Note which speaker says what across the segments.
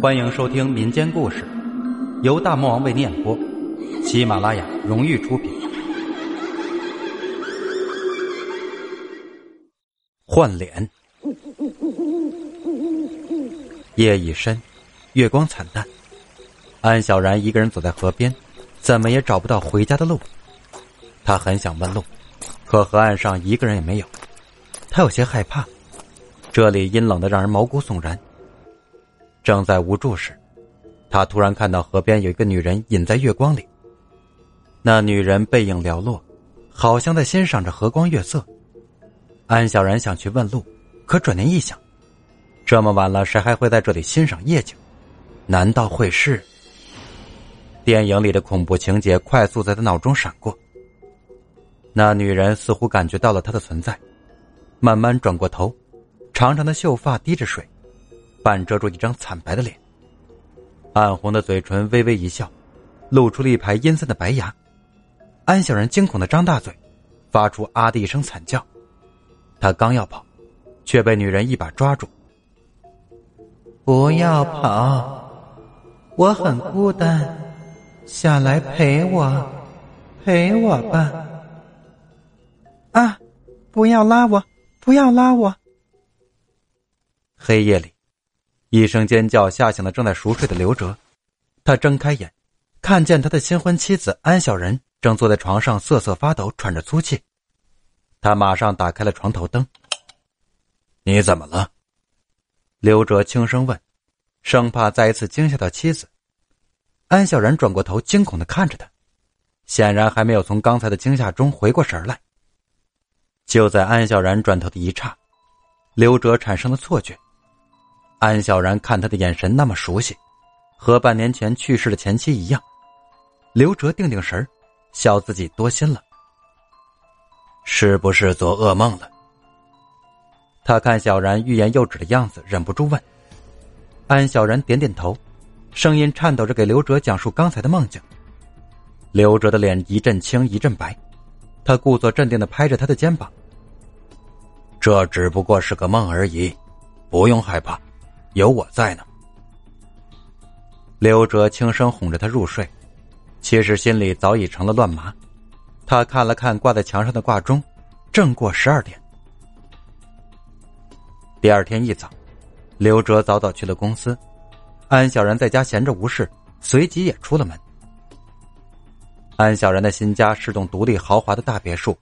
Speaker 1: 欢迎收听民间故事，由大魔王为你演播，喜马拉雅荣誉出品。换脸。夜已深，月光惨淡，安小然一个人走在河边，怎么也找不到回家的路。他很想问路，可河岸上一个人也没有，他有些害怕。这里阴冷的让人毛骨悚然。正在无助时，他突然看到河边有一个女人隐在月光里。那女人背影寥落，好像在欣赏着和光月色。安小然想去问路，可转念一想，这么晚了，谁还会在这里欣赏夜景？难道会是电影里的恐怖情节快速在他脑中闪过？那女人似乎感觉到了他的存在，慢慢转过头，长长的秀发滴着水。半遮住一张惨白的脸，暗红的嘴唇微微一笑，露出了一排阴森的白牙。安小然惊恐的张大嘴，发出“啊”的一声惨叫。他刚要跑，却被女人一把抓住。“不要跑，我很孤单，下来陪我，陪我吧。”
Speaker 2: 啊！不要拉我，不要拉我！
Speaker 1: 黑夜里。一声尖叫吓醒了正在熟睡的刘哲，他睁开眼，看见他的新婚妻子安小人正坐在床上瑟瑟发抖，喘着粗气。他马上打开了床头灯。“你怎么了？”刘哲轻声问，生怕再一次惊吓到妻子。安小然转过头，惊恐的看着他，显然还没有从刚才的惊吓中回过神来。就在安小然转头的一刹，刘哲产生了错觉。安小然看他的眼神那么熟悉，和半年前去世的前妻一样。刘哲定定神笑自己多心了。是不是做噩梦了？他看小然欲言又止的样子，忍不住问。安小然点点头，声音颤抖着给刘哲讲述刚才的梦境。刘哲的脸一阵青一阵白，他故作镇定的拍着他的肩膀：“这只不过是个梦而已，不用害怕。”有我在呢。刘哲轻声哄着他入睡，其实心里早已成了乱麻。他看了看挂在墙上的挂钟，正过十二点。第二天一早，刘哲早早去了公司，安小然在家闲着无事，随即也出了门。安小然的新家是栋独立豪华的大别墅，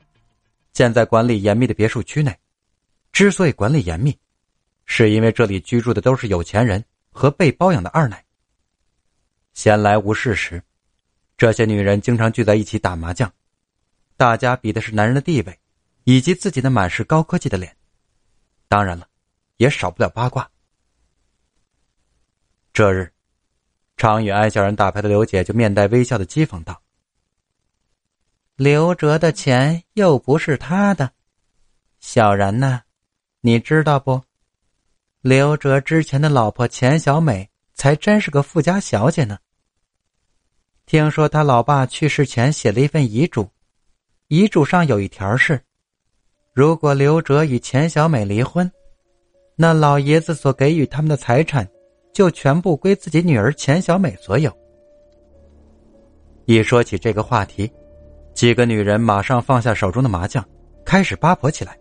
Speaker 1: 建在管理严密的别墅区内。之所以管理严密，是因为这里居住的都是有钱人和被包养的二奶。闲来无事时，这些女人经常聚在一起打麻将，大家比的是男人的地位，以及自己的满是高科技的脸。当然了，也少不了八卦。这日，常与安小然打牌的刘姐就面带微笑的讥讽道：“刘哲的钱又不是他的，小然呢，你知道不？”刘哲之前的老婆钱小美才真是个富家小姐呢。听说他老爸去世前写了一份遗嘱，遗嘱上有一条是：如果刘哲与钱小美离婚，那老爷子所给予他们的财产就全部归自己女儿钱小美所有。一说起这个话题，几个女人马上放下手中的麻将，开始八婆起来。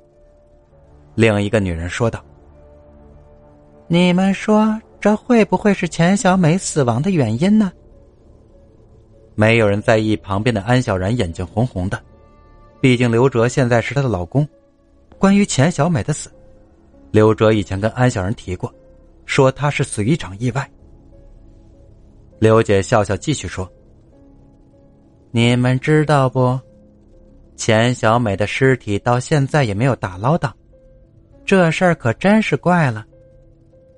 Speaker 1: 另一个女人说道。你们说这会不会是钱小美死亡的原因呢？没有人在意旁边的安小然眼睛红红的，毕竟刘哲现在是她的老公。关于钱小美的死，刘哲以前跟安小然提过，说她是死于一场意外。刘姐笑笑继续说：“你们知道不？钱小美的尸体到现在也没有打捞到，这事儿可真是怪了。”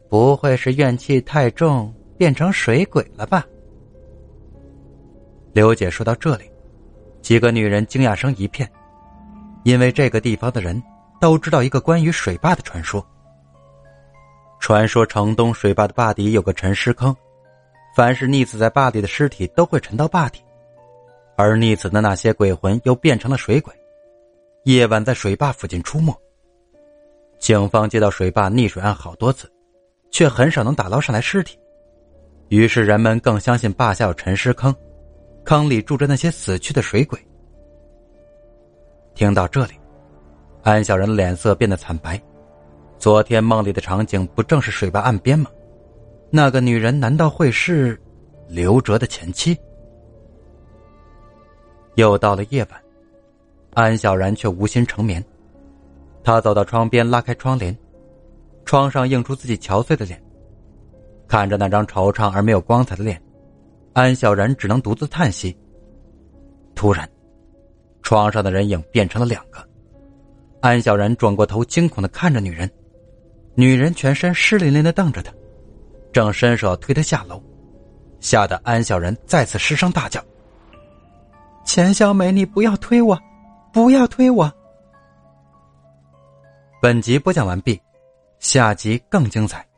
Speaker 1: 不会是怨气太重变成水鬼了吧？刘姐说到这里，几个女人惊讶声一片，因为这个地方的人都知道一个关于水坝的传说。传说城东水坝的坝底有个沉尸坑，凡是溺死在坝里的尸体都会沉到坝底，而溺死的那些鬼魂又变成了水鬼，夜晚在水坝附近出没。警方接到水坝溺水案好多次。却很少能打捞上来尸体，于是人们更相信坝下有沉尸坑，坑里住着那些死去的水鬼。听到这里，安小然的脸色变得惨白。昨天梦里的场景不正是水坝岸边吗？那个女人难道会是刘哲的前妻？又到了夜晚，安小然却无心成眠。他走到窗边，拉开窗帘，窗上映出自己憔悴的脸。看着那张惆怅而没有光彩的脸，安小然只能独自叹息。突然，窗上的人影变成了两个。安小然转过头，惊恐的看着女人，女人全身湿淋淋的瞪着他，正伸手推他下楼，吓得安小然再次失声大叫：“
Speaker 2: 钱小美，你不要推我，不要推我！”
Speaker 1: 本集播讲完毕，下集更精彩。